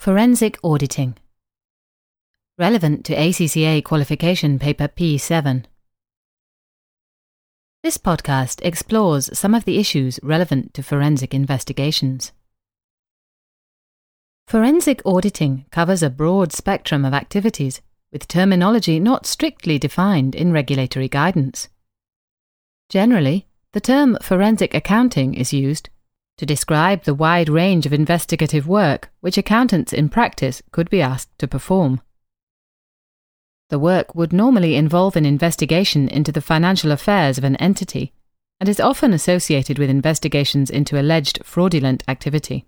Forensic Auditing Relevant to ACCA Qualification Paper P7. This podcast explores some of the issues relevant to forensic investigations. Forensic auditing covers a broad spectrum of activities with terminology not strictly defined in regulatory guidance. Generally, the term forensic accounting is used to describe the wide range of investigative work which accountants in practice could be asked to perform. The work would normally involve an investigation into the financial affairs of an entity and is often associated with investigations into alleged fraudulent activity.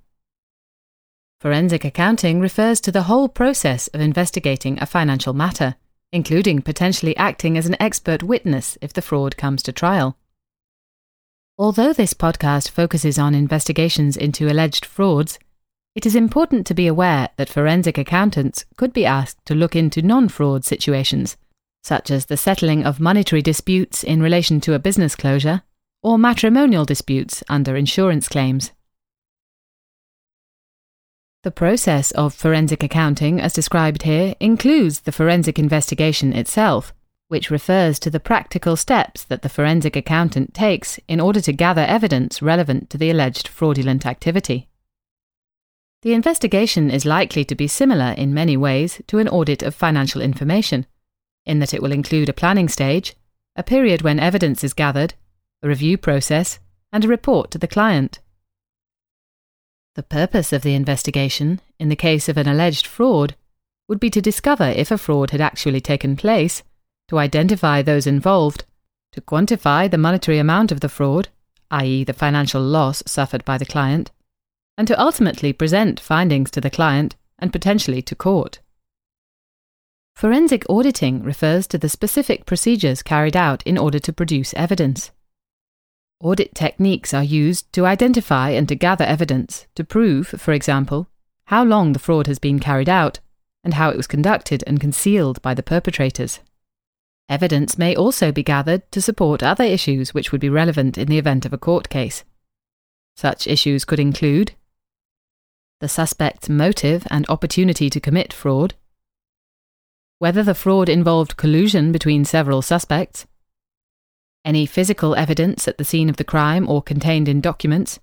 Forensic accounting refers to the whole process of investigating a financial matter, including potentially acting as an expert witness if the fraud comes to trial. Although this podcast focuses on investigations into alleged frauds, it is important to be aware that forensic accountants could be asked to look into non fraud situations, such as the settling of monetary disputes in relation to a business closure or matrimonial disputes under insurance claims. The process of forensic accounting, as described here, includes the forensic investigation itself which refers to the practical steps that the forensic accountant takes in order to gather evidence relevant to the alleged fraudulent activity. The investigation is likely to be similar in many ways to an audit of financial information, in that it will include a planning stage, a period when evidence is gathered, a review process, and a report to the client. The purpose of the investigation, in the case of an alleged fraud, would be to discover if a fraud had actually taken place to identify those involved, to quantify the monetary amount of the fraud, i.e., the financial loss suffered by the client, and to ultimately present findings to the client and potentially to court. Forensic auditing refers to the specific procedures carried out in order to produce evidence. Audit techniques are used to identify and to gather evidence to prove, for example, how long the fraud has been carried out and how it was conducted and concealed by the perpetrators. Evidence may also be gathered to support other issues which would be relevant in the event of a court case. Such issues could include the suspect's motive and opportunity to commit fraud, whether the fraud involved collusion between several suspects, any physical evidence at the scene of the crime or contained in documents,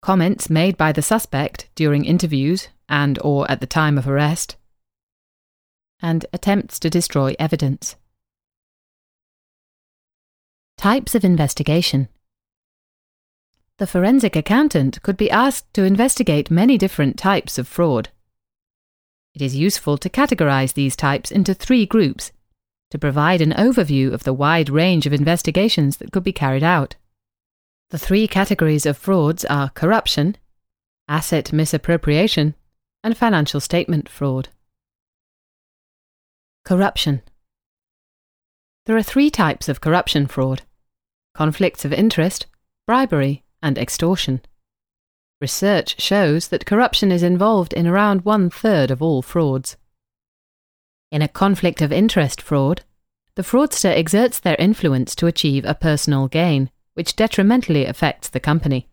comments made by the suspect during interviews and or at the time of arrest, and attempts to destroy evidence. Types of investigation. The forensic accountant could be asked to investigate many different types of fraud. It is useful to categorize these types into three groups to provide an overview of the wide range of investigations that could be carried out. The three categories of frauds are corruption, asset misappropriation, and financial statement fraud. Corruption. There are three types of corruption fraud conflicts of interest, bribery, and extortion. Research shows that corruption is involved in around one third of all frauds. In a conflict of interest fraud, the fraudster exerts their influence to achieve a personal gain, which detrimentally affects the company.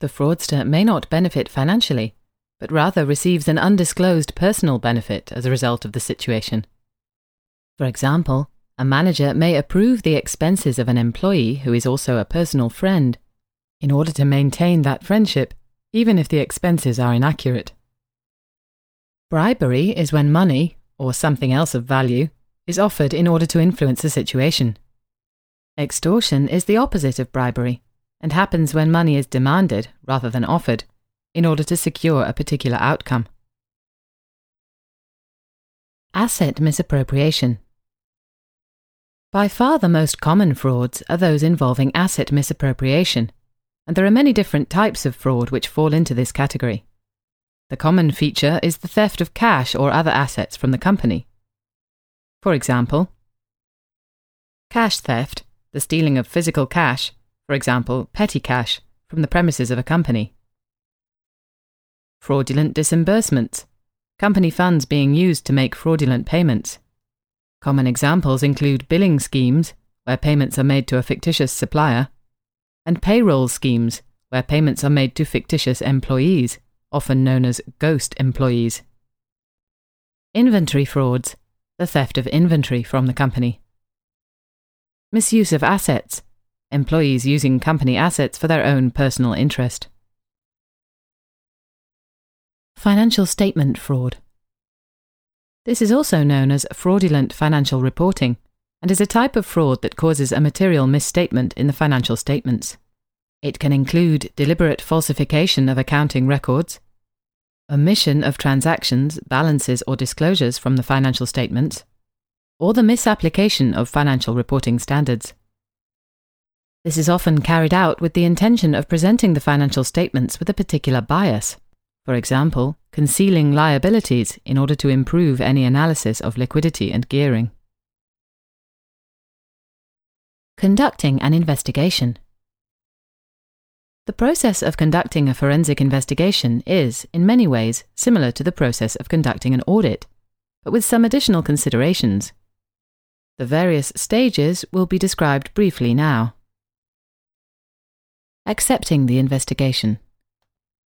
The fraudster may not benefit financially, but rather receives an undisclosed personal benefit as a result of the situation. For example, a manager may approve the expenses of an employee who is also a personal friend in order to maintain that friendship, even if the expenses are inaccurate. Bribery is when money, or something else of value, is offered in order to influence a situation. Extortion is the opposite of bribery and happens when money is demanded rather than offered in order to secure a particular outcome. Asset misappropriation. By far the most common frauds are those involving asset misappropriation, and there are many different types of fraud which fall into this category. The common feature is the theft of cash or other assets from the company. For example, cash theft, the stealing of physical cash, for example, petty cash, from the premises of a company. Fraudulent disbursements, company funds being used to make fraudulent payments. Common examples include billing schemes, where payments are made to a fictitious supplier, and payroll schemes, where payments are made to fictitious employees, often known as ghost employees. Inventory frauds, the theft of inventory from the company. Misuse of assets, employees using company assets for their own personal interest. Financial statement fraud. This is also known as fraudulent financial reporting and is a type of fraud that causes a material misstatement in the financial statements. It can include deliberate falsification of accounting records, omission of transactions, balances, or disclosures from the financial statements, or the misapplication of financial reporting standards. This is often carried out with the intention of presenting the financial statements with a particular bias. For example, concealing liabilities in order to improve any analysis of liquidity and gearing. Conducting an investigation. The process of conducting a forensic investigation is, in many ways, similar to the process of conducting an audit, but with some additional considerations. The various stages will be described briefly now. Accepting the investigation.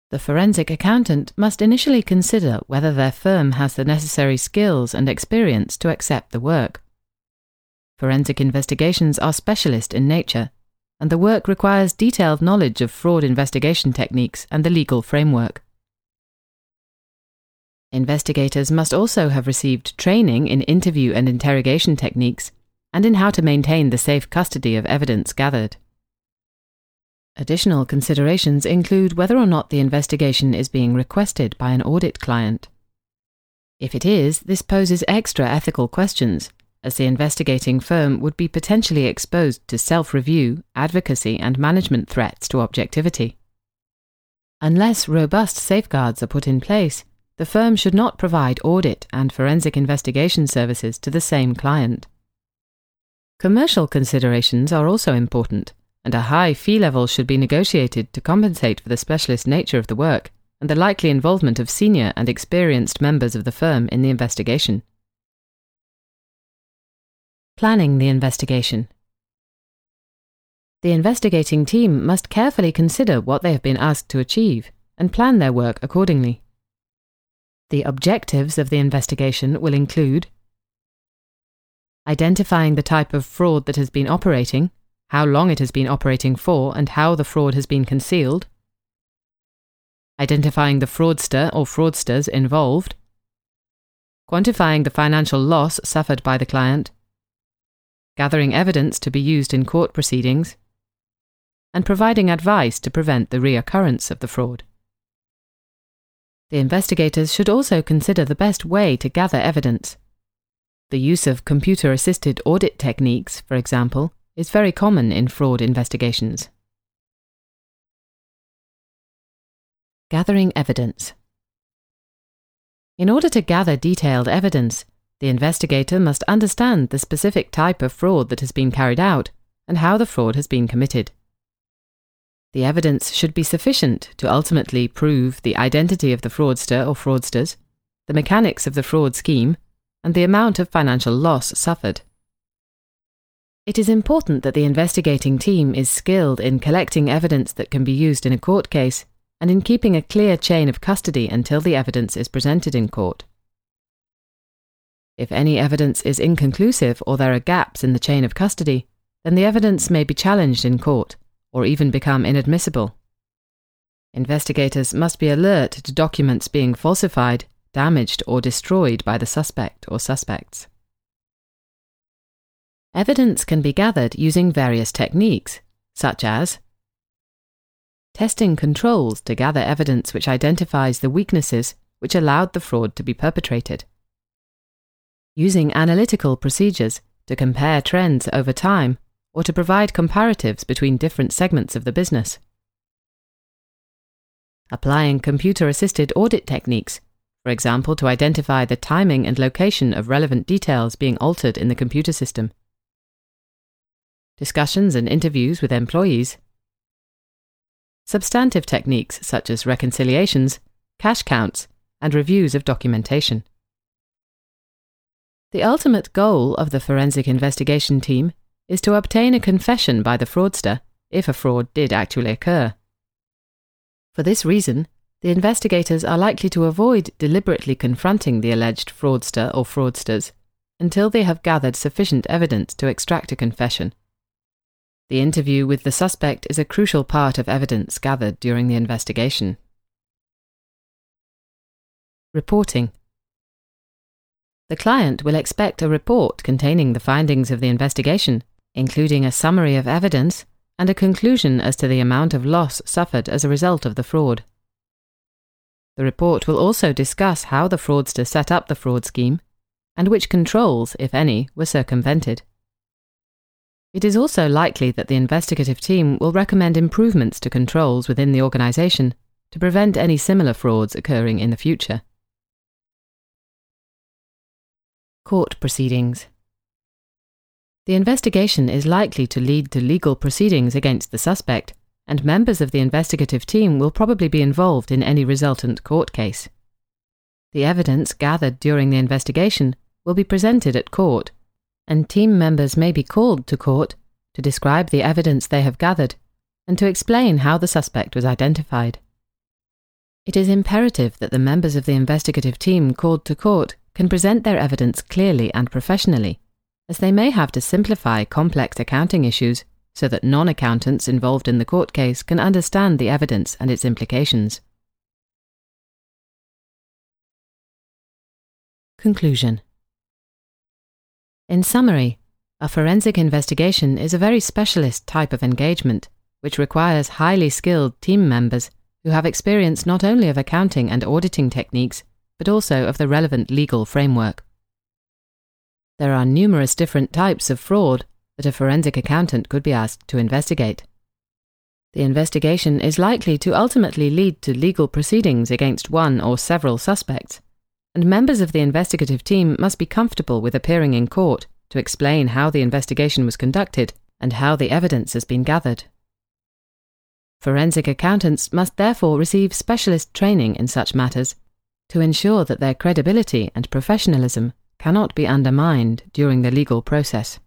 The forensic accountant must initially consider whether their firm has the necessary skills and experience to accept the work. Forensic investigations are specialist in nature, and the work requires detailed knowledge of fraud investigation techniques and the legal framework. Investigators must also have received training in interview and interrogation techniques and in how to maintain the safe custody of evidence gathered. Additional considerations include whether or not the investigation is being requested by an audit client. If it is, this poses extra ethical questions, as the investigating firm would be potentially exposed to self review, advocacy, and management threats to objectivity. Unless robust safeguards are put in place, the firm should not provide audit and forensic investigation services to the same client. Commercial considerations are also important and a high fee level should be negotiated to compensate for the specialist nature of the work and the likely involvement of senior and experienced members of the firm in the investigation. Planning the investigation. The investigating team must carefully consider what they have been asked to achieve and plan their work accordingly. The objectives of the investigation will include identifying the type of fraud that has been operating how long it has been operating for, and how the fraud has been concealed, identifying the fraudster or fraudsters involved, quantifying the financial loss suffered by the client, gathering evidence to be used in court proceedings, and providing advice to prevent the reoccurrence of the fraud. The investigators should also consider the best way to gather evidence. The use of computer assisted audit techniques, for example, is very common in fraud investigations. Gathering evidence. In order to gather detailed evidence, the investigator must understand the specific type of fraud that has been carried out and how the fraud has been committed. The evidence should be sufficient to ultimately prove the identity of the fraudster or fraudsters, the mechanics of the fraud scheme, and the amount of financial loss suffered. It is important that the investigating team is skilled in collecting evidence that can be used in a court case and in keeping a clear chain of custody until the evidence is presented in court. If any evidence is inconclusive or there are gaps in the chain of custody, then the evidence may be challenged in court or even become inadmissible. Investigators must be alert to documents being falsified, damaged, or destroyed by the suspect or suspects. Evidence can be gathered using various techniques, such as testing controls to gather evidence which identifies the weaknesses which allowed the fraud to be perpetrated, using analytical procedures to compare trends over time or to provide comparatives between different segments of the business, applying computer assisted audit techniques for example, to identify the timing and location of relevant details being altered in the computer system discussions and interviews with employees. Substantive techniques such as reconciliations, cash counts, and reviews of documentation. The ultimate goal of the forensic investigation team is to obtain a confession by the fraudster if a fraud did actually occur. For this reason, the investigators are likely to avoid deliberately confronting the alleged fraudster or fraudsters until they have gathered sufficient evidence to extract a confession. The interview with the suspect is a crucial part of evidence gathered during the investigation. Reporting The client will expect a report containing the findings of the investigation, including a summary of evidence and a conclusion as to the amount of loss suffered as a result of the fraud. The report will also discuss how the fraudster set up the fraud scheme and which controls, if any, were circumvented. It is also likely that the investigative team will recommend improvements to controls within the organisation to prevent any similar frauds occurring in the future. Court proceedings. The investigation is likely to lead to legal proceedings against the suspect, and members of the investigative team will probably be involved in any resultant court case. The evidence gathered during the investigation will be presented at court, and team members may be called to court to describe the evidence they have gathered and to explain how the suspect was identified. It is imperative that the members of the investigative team called to court can present their evidence clearly and professionally, as they may have to simplify complex accounting issues so that non accountants involved in the court case can understand the evidence and its implications. Conclusion in summary, a forensic investigation is a very specialist type of engagement, which requires highly skilled team members who have experience not only of accounting and auditing techniques, but also of the relevant legal framework. There are numerous different types of fraud that a forensic accountant could be asked to investigate. The investigation is likely to ultimately lead to legal proceedings against one or several suspects and members of the investigative team must be comfortable with appearing in court to explain how the investigation was conducted and how the evidence has been gathered. Forensic accountants must therefore receive specialist training in such matters to ensure that their credibility and professionalism cannot be undermined during the legal process.